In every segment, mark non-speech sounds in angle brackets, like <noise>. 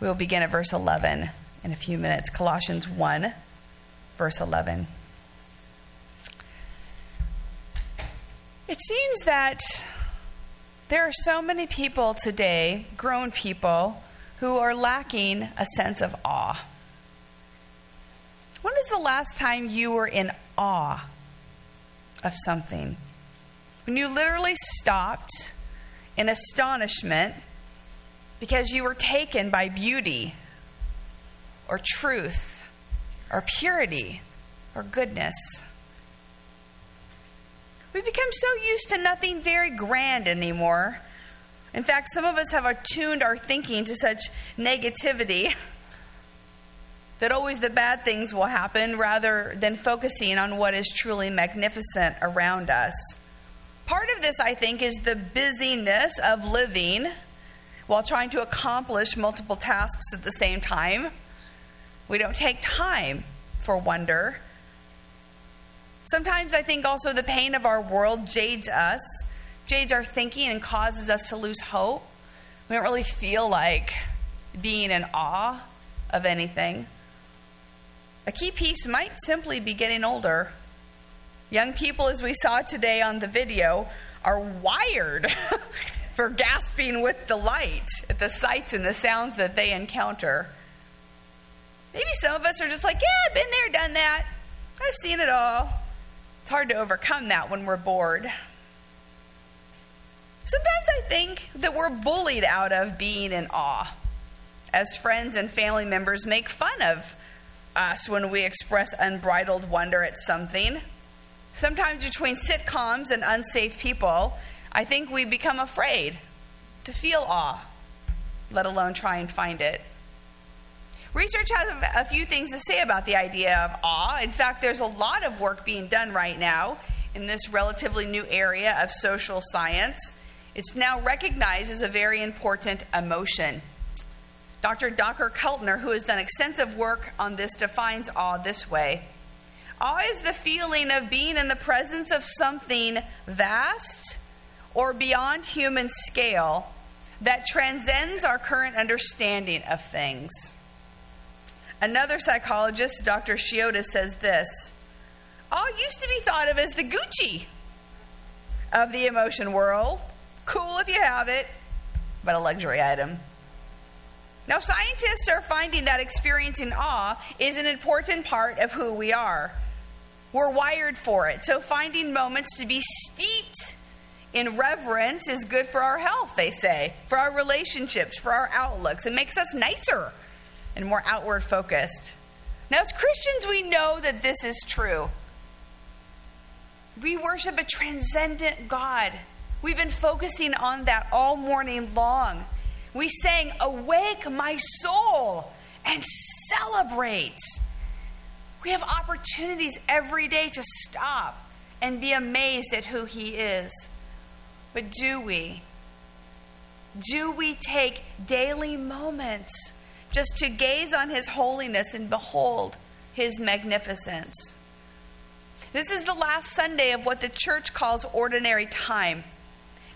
We will begin at verse 11 in a few minutes. Colossians 1, verse 11. It seems that there are so many people today, grown people, who are lacking a sense of awe. When is the last time you were in awe of something? When you literally stopped in astonishment because you were taken by beauty or truth or purity or goodness. We become so used to nothing very grand anymore. In fact, some of us have attuned our thinking to such negativity <laughs> that always the bad things will happen rather than focusing on what is truly magnificent around us. Part of this, I think, is the busyness of living while trying to accomplish multiple tasks at the same time. We don't take time for wonder. Sometimes I think also the pain of our world jades us, jades our thinking, and causes us to lose hope. We don't really feel like being in awe of anything. A key piece might simply be getting older. Young people, as we saw today on the video, are wired <laughs> for gasping with delight at the sights and the sounds that they encounter. Maybe some of us are just like, yeah, I've been there, done that. I've seen it all. It's hard to overcome that when we're bored. Sometimes I think that we're bullied out of being in awe as friends and family members make fun of us when we express unbridled wonder at something. Sometimes between sitcoms and unsafe people, I think we become afraid to feel awe, let alone try and find it. Research has a few things to say about the idea of awe. In fact, there's a lot of work being done right now in this relatively new area of social science. It's now recognized as a very important emotion. Dr. Dacher Keltner, who has done extensive work on this, defines awe this way Awe is the feeling of being in the presence of something vast or beyond human scale that transcends our current understanding of things. Another psychologist, Dr. Shiota, says this Awe used to be thought of as the Gucci of the emotion world. Cool if you have it, but a luxury item. Now, scientists are finding that experiencing awe is an important part of who we are. We're wired for it. So, finding moments to be steeped in reverence is good for our health, they say, for our relationships, for our outlooks. It makes us nicer and more outward focused. Now, as Christians, we know that this is true. We worship a transcendent God. We've been focusing on that all morning long. We sang, Awake, my soul, and celebrate. We have opportunities every day to stop and be amazed at who He is. But do we? Do we take daily moments just to gaze on His holiness and behold His magnificence? This is the last Sunday of what the church calls ordinary time.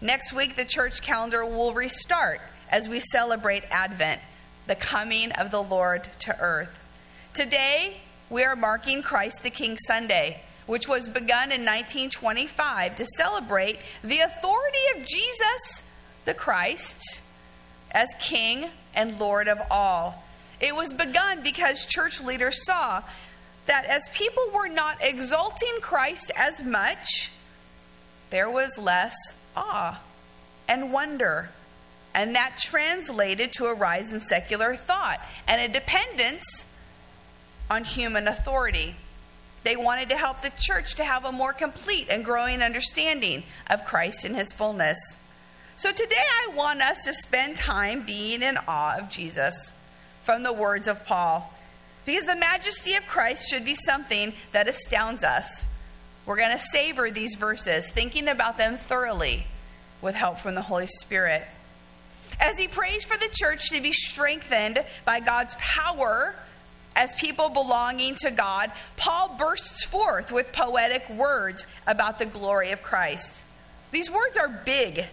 Next week, the church calendar will restart as we celebrate Advent, the coming of the Lord to earth. Today, we are marking Christ the King Sunday, which was begun in 1925 to celebrate the authority of Jesus the Christ as King and Lord of all. It was begun because church leaders saw that as people were not exalting Christ as much, there was less awe and wonder and that translated to a rise in secular thought and a dependence on human authority. They wanted to help the church to have a more complete and growing understanding of Christ in his fullness. So today I want us to spend time being in awe of Jesus from the words of Paul. Because the majesty of Christ should be something that astounds us. We're going to savor these verses, thinking about them thoroughly with help from the Holy Spirit. As he prays for the church to be strengthened by God's power as people belonging to God, Paul bursts forth with poetic words about the glory of Christ. These words are big.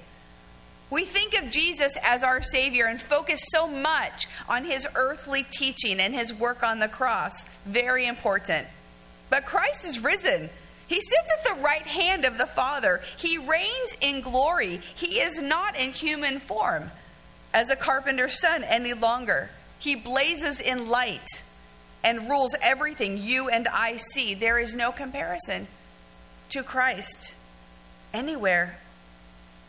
We think of Jesus as our Savior and focus so much on his earthly teaching and his work on the cross. Very important. But Christ is risen. He sits at the right hand of the Father. He reigns in glory. He is not in human form as a carpenter's son any longer. He blazes in light and rules everything you and I see. There is no comparison to Christ anywhere.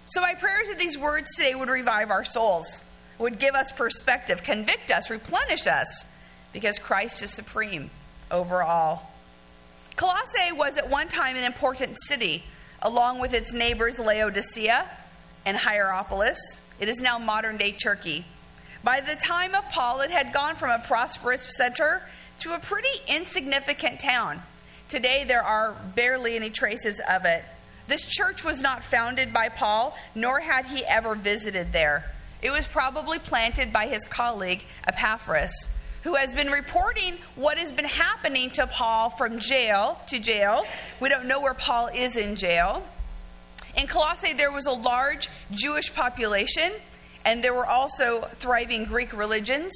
So, my prayers that these words today would revive our souls, would give us perspective, convict us, replenish us, because Christ is supreme over all. Colossae was at one time an important city, along with its neighbors Laodicea and Hierapolis. It is now modern day Turkey. By the time of Paul, it had gone from a prosperous center to a pretty insignificant town. Today, there are barely any traces of it. This church was not founded by Paul, nor had he ever visited there. It was probably planted by his colleague, Epaphras who has been reporting what has been happening to Paul from jail to jail. We don't know where Paul is in jail. In Colossae, there was a large Jewish population, and there were also thriving Greek religions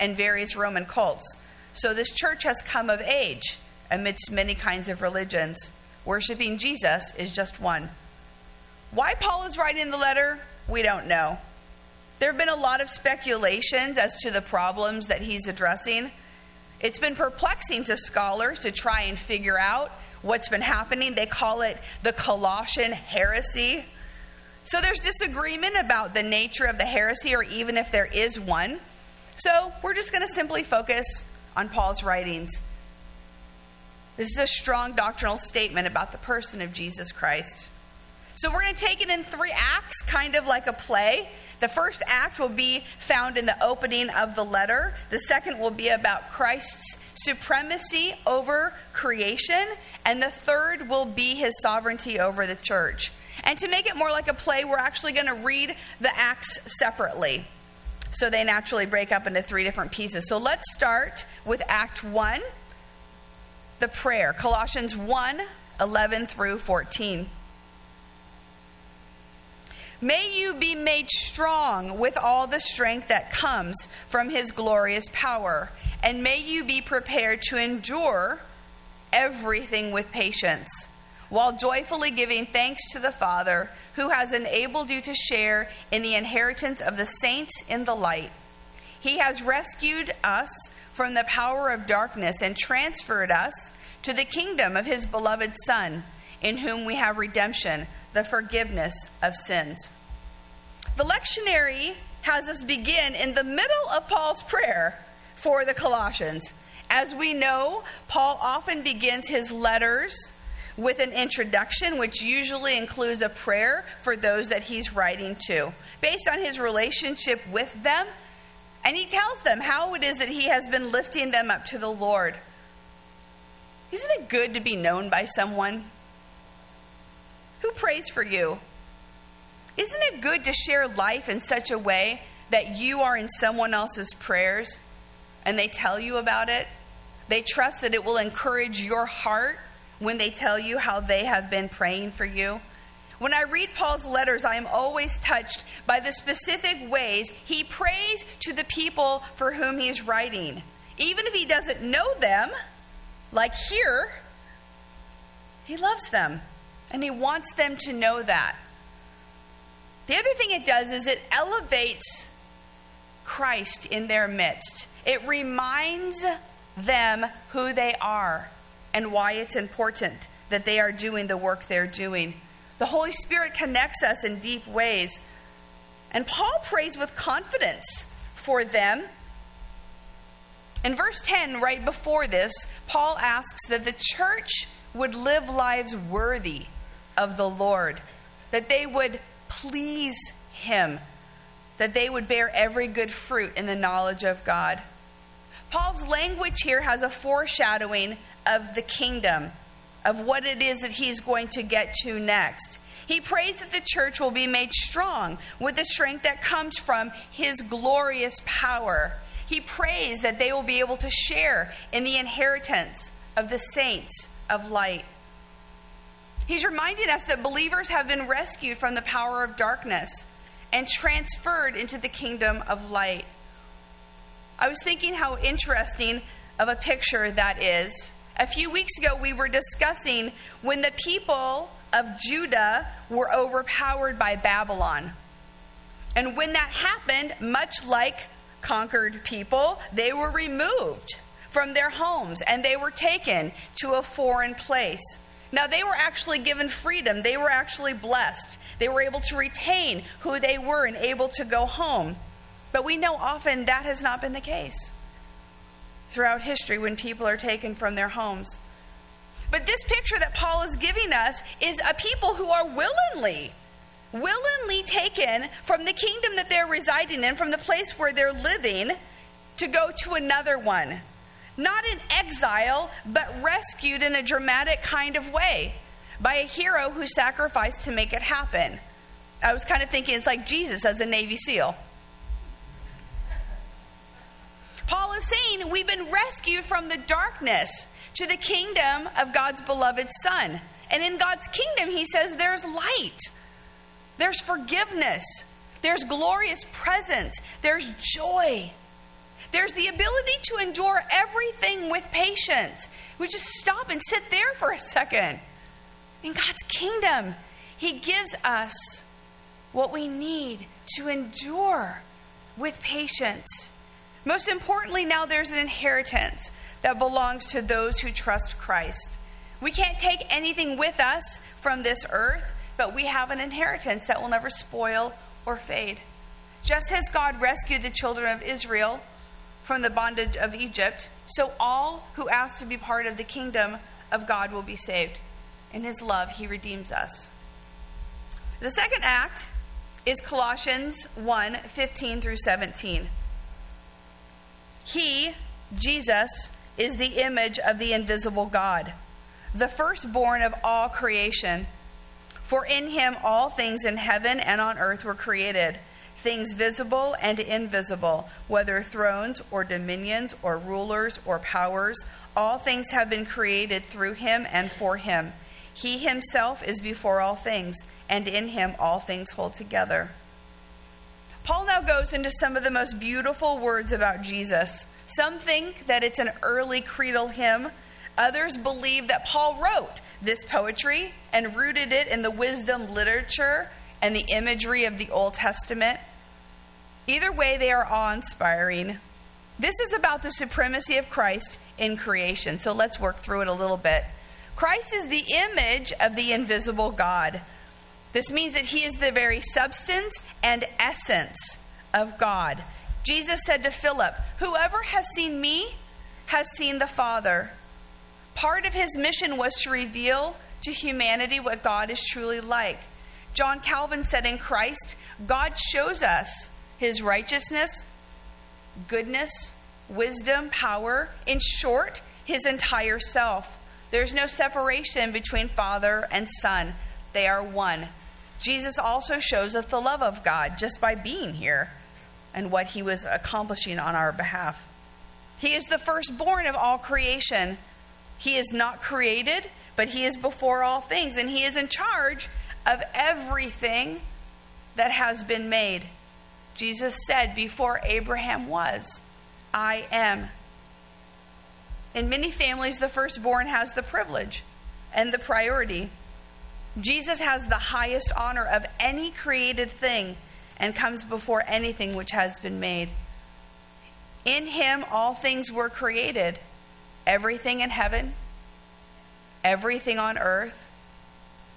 and various Roman cults. So this church has come of age amidst many kinds of religions. Worshipping Jesus is just one. Why Paul is writing the letter, we don't know. There have been a lot of speculations as to the problems that he's addressing. It's been perplexing to scholars to try and figure out what's been happening. They call it the Colossian heresy. So there's disagreement about the nature of the heresy or even if there is one. So we're just going to simply focus on Paul's writings. This is a strong doctrinal statement about the person of Jesus Christ. So we're going to take it in three acts, kind of like a play. The first act will be found in the opening of the letter. The second will be about Christ's supremacy over creation. And the third will be his sovereignty over the church. And to make it more like a play, we're actually going to read the acts separately. So they naturally break up into three different pieces. So let's start with Act 1, the prayer. Colossians 1 11 through 14. May you be made strong with all the strength that comes from his glorious power, and may you be prepared to endure everything with patience, while joyfully giving thanks to the Father who has enabled you to share in the inheritance of the saints in the light. He has rescued us from the power of darkness and transferred us to the kingdom of his beloved Son, in whom we have redemption the forgiveness of sins. The lectionary has us begin in the middle of Paul's prayer for the Colossians. As we know, Paul often begins his letters with an introduction, which usually includes a prayer for those that he's writing to, based on his relationship with them. And he tells them how it is that he has been lifting them up to the Lord. Isn't it good to be known by someone? Who prays for you? Isn't it good to share life in such a way that you are in someone else's prayers and they tell you about it? They trust that it will encourage your heart when they tell you how they have been praying for you. When I read Paul's letters, I am always touched by the specific ways he prays to the people for whom he's writing. Even if he doesn't know them, like here, he loves them and he wants them to know that. The other thing it does is it elevates Christ in their midst. It reminds them who they are and why it's important that they are doing the work they're doing. The Holy Spirit connects us in deep ways. And Paul prays with confidence for them in verse 10, right before this, Paul asks that the church would live lives worthy of the Lord, that they would please him, that they would bear every good fruit in the knowledge of God. Paul's language here has a foreshadowing of the kingdom, of what it is that he's going to get to next. He prays that the church will be made strong with the strength that comes from his glorious power he prays that they will be able to share in the inheritance of the saints of light. He's reminding us that believers have been rescued from the power of darkness and transferred into the kingdom of light. I was thinking how interesting of a picture that is. A few weeks ago, we were discussing when the people of Judah were overpowered by Babylon. And when that happened, much like conquered people, they were removed from their homes and they were taken to a foreign place. Now, they were actually given freedom, they were actually blessed. They were able to retain who they were and able to go home. But we know often that has not been the case throughout history when people are taken from their homes. But this picture that Paul is giving us is a people who are willingly, willingly taken from the kingdom that they're residing in, from the place where they're living, to go to another one. Not in exile, but rescued in a dramatic kind of way by a hero who sacrificed to make it happen. I was kind of thinking it's like Jesus as a Navy SEAL. Paul is saying we've been rescued from the darkness to the kingdom of God's beloved Son. And in God's kingdom, he says there's light, there's forgiveness, there's glorious presence, there's joy. There's the ability to endure everything with patience. We just stop and sit there for a second. In God's kingdom, He gives us what we need to endure with patience. Most importantly, now there's an inheritance that belongs to those who trust Christ. We can't take anything with us from this earth, but we have an inheritance that will never spoil or fade. Just as God rescued the children of Israel from the bondage of Egypt, so all who ask to be part of the kingdom of God will be saved. In his love, he redeems us. The second act is Colossians 1 15 through 17. He, Jesus, is the image of the invisible God, the firstborn of all creation. For in him all things in heaven and on earth were created, things visible and invisible, whether thrones or dominions or rulers or powers. All things have been created through him and for him. He himself is before all things, and in him all things hold together. Paul now goes into some of the most beautiful words about Jesus. Some think that it's an early creedal hymn. Others believe that Paul wrote this poetry and rooted it in the wisdom literature and the imagery of the Old Testament. Either way, they are awe inspiring. This is about the supremacy of Christ in creation, so let's work through it a little bit. Christ is the image of the invisible God. This means that he is the very substance and essence of God. Jesus said to Philip, Whoever has seen me has seen the Father. Part of his mission was to reveal to humanity what God is truly like. John Calvin said in Christ, God shows us his righteousness, goodness, wisdom, power, in short, his entire self. There's no separation between Father and Son, they are one. Jesus also shows us the love of God just by being here and what he was accomplishing on our behalf. He is the firstborn of all creation. He is not created, but he is before all things, and he is in charge of everything that has been made. Jesus said, Before Abraham was, I am. In many families, the firstborn has the privilege and the priority. Jesus has the highest honor of any created thing and comes before anything which has been made. In him, all things were created everything in heaven, everything on earth,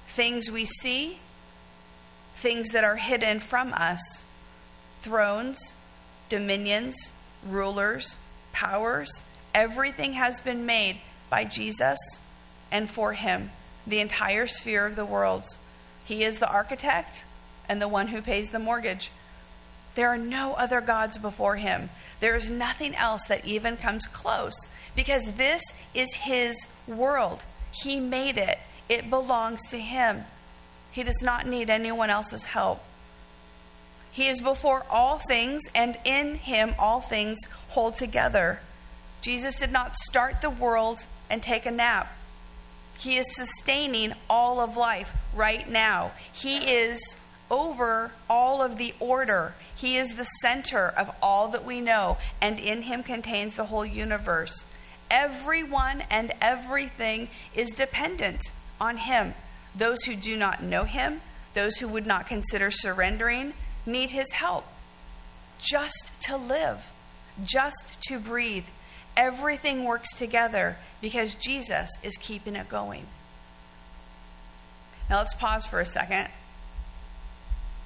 things we see, things that are hidden from us, thrones, dominions, rulers, powers Everything has been made by Jesus and for him, the entire sphere of the worlds. He is the architect and the one who pays the mortgage. There are no other gods before him. There is nothing else that even comes close because this is his world. He made it, it belongs to him. He does not need anyone else's help. He is before all things, and in him all things hold together. Jesus did not start the world and take a nap. He is sustaining all of life right now. He is over all of the order. He is the center of all that we know, and in him contains the whole universe. Everyone and everything is dependent on him. Those who do not know him, those who would not consider surrendering, need his help. Just to live, just to breathe. Everything works together because Jesus is keeping it going. Now let's pause for a second.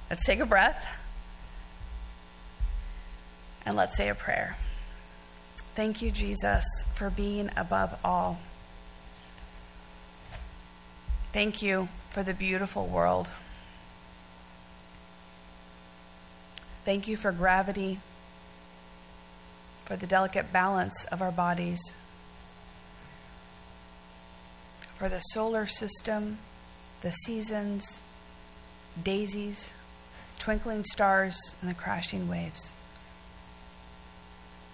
Let's take a breath. And let's say a prayer. Thank you, Jesus, for being above all. Thank you for the beautiful world. Thank you for gravity, for the delicate balance of our bodies, for the solar system, the seasons, daisies, twinkling stars, and the crashing waves.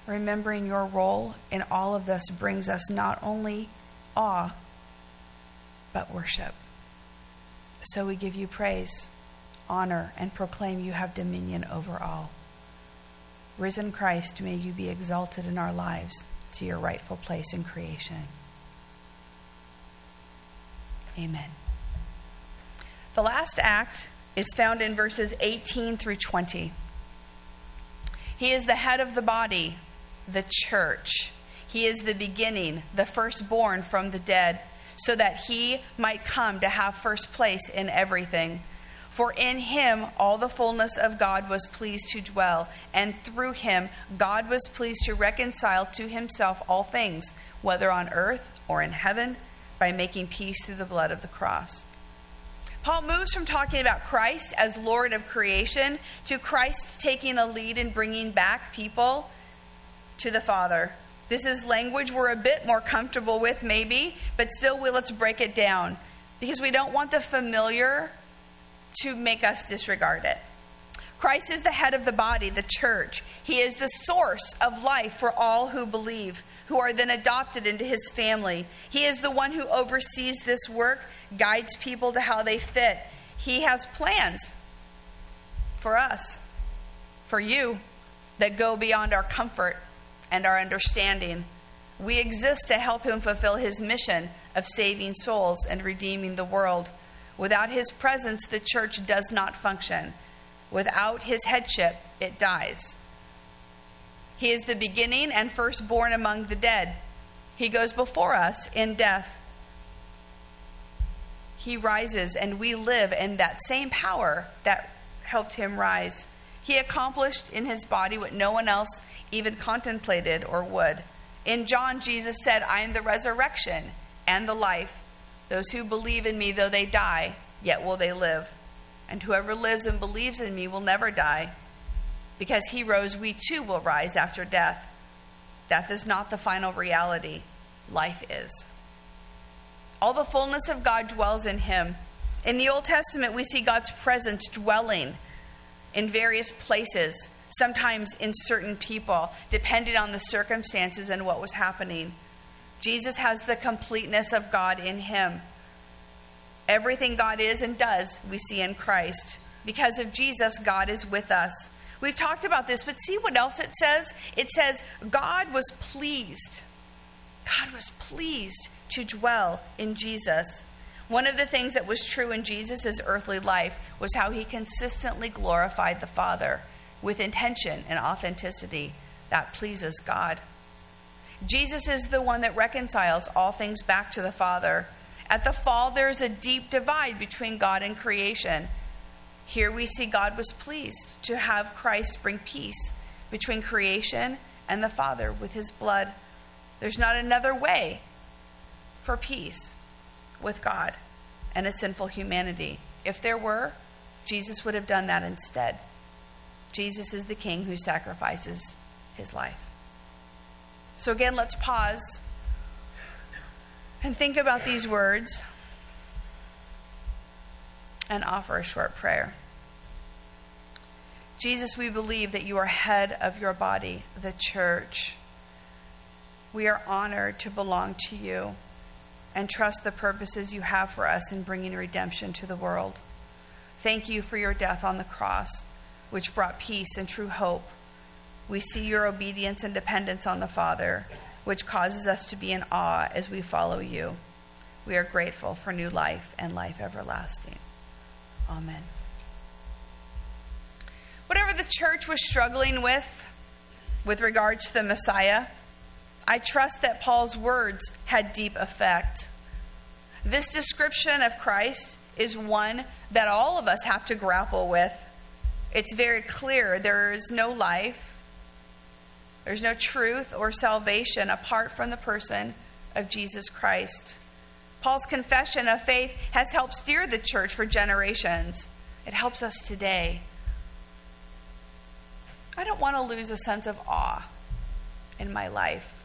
Remembering your role in all of this brings us not only awe, but worship. So we give you praise, honor, and proclaim you have dominion over all. Risen Christ, may you be exalted in our lives to your rightful place in creation. Amen. The last act is found in verses 18 through 20. He is the head of the body, the church. He is the beginning, the firstborn from the dead, so that he might come to have first place in everything. For in him all the fullness of God was pleased to dwell, and through him God was pleased to reconcile to himself all things, whether on earth or in heaven, by making peace through the blood of the cross. Paul moves from talking about Christ as Lord of creation to Christ taking a lead in bringing back people to the Father. This is language we're a bit more comfortable with, maybe, but still, we, let's break it down because we don't want the familiar to make us disregard it. Christ is the head of the body, the church. He is the source of life for all who believe, who are then adopted into his family. He is the one who oversees this work guides people to how they fit. He has plans for us, for you, that go beyond our comfort and our understanding. We exist to help him fulfill his mission of saving souls and redeeming the world. Without his presence, the church does not function. Without his headship, it dies. He is the beginning and firstborn among the dead. He goes before us in death he rises and we live in that same power that helped him rise. He accomplished in his body what no one else even contemplated or would. In John, Jesus said, I am the resurrection and the life. Those who believe in me, though they die, yet will they live. And whoever lives and believes in me will never die. Because he rose, we too will rise after death. Death is not the final reality, life is. All the fullness of God dwells in him. In the Old Testament, we see God's presence dwelling in various places, sometimes in certain people, depending on the circumstances and what was happening. Jesus has the completeness of God in him. Everything God is and does, we see in Christ. Because of Jesus, God is with us. We've talked about this, but see what else it says? It says, God was pleased. God was pleased to dwell in Jesus. One of the things that was true in Jesus' earthly life was how he consistently glorified the Father with intention and authenticity that pleases God. Jesus is the one that reconciles all things back to the Father. At the fall, there's a deep divide between God and creation. Here we see God was pleased to have Christ bring peace between creation and the Father with his blood. There's not another way for peace with God and a sinful humanity. If there were, Jesus would have done that instead. Jesus is the king who sacrifices his life. So, again, let's pause and think about these words and offer a short prayer. Jesus, we believe that you are head of your body, the church. We are honored to belong to you and trust the purposes you have for us in bringing redemption to the world. Thank you for your death on the cross, which brought peace and true hope. We see your obedience and dependence on the Father, which causes us to be in awe as we follow you. We are grateful for new life and life everlasting. Amen. Whatever the church was struggling with with regards to the Messiah, I trust that Paul's words had deep effect. This description of Christ is one that all of us have to grapple with. It's very clear there is no life, there's no truth or salvation apart from the person of Jesus Christ. Paul's confession of faith has helped steer the church for generations. It helps us today. I don't want to lose a sense of awe in my life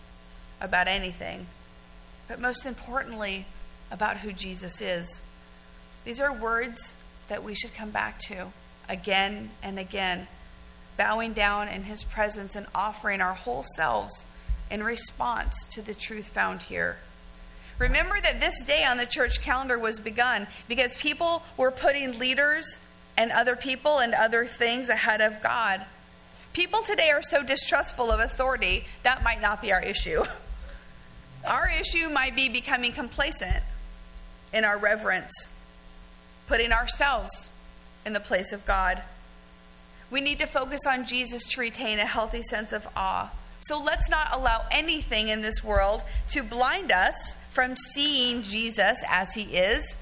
about anything, but most importantly, about who Jesus is. These are words that we should come back to again and again, bowing down in his presence and offering our whole selves in response to the truth found here. Remember that this day on the church calendar was begun because people were putting leaders and other people and other things ahead of God. People today are so distrustful of authority, that might not be our issue. <laughs> Our issue might be becoming complacent in our reverence, putting ourselves in the place of God. We need to focus on Jesus to retain a healthy sense of awe. So let's not allow anything in this world to blind us from seeing Jesus as he is,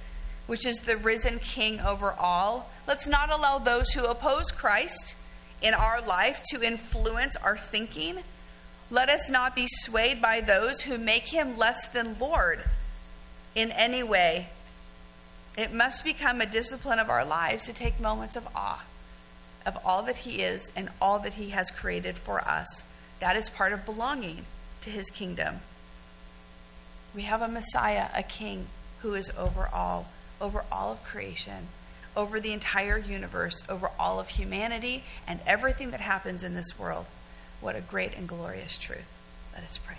which is the risen king over all. Let's not allow those who oppose Christ in our life to influence our thinking. Let us not be swayed by those who make him less than Lord in any way. It must become a discipline of our lives to take moments of awe of all that he is and all that he has created for us. That is part of belonging to his kingdom. We have a Messiah, a king who is over all, over all of creation over the entire universe, over all of humanity, and everything that happens in this world. What a great and glorious truth. Let us pray.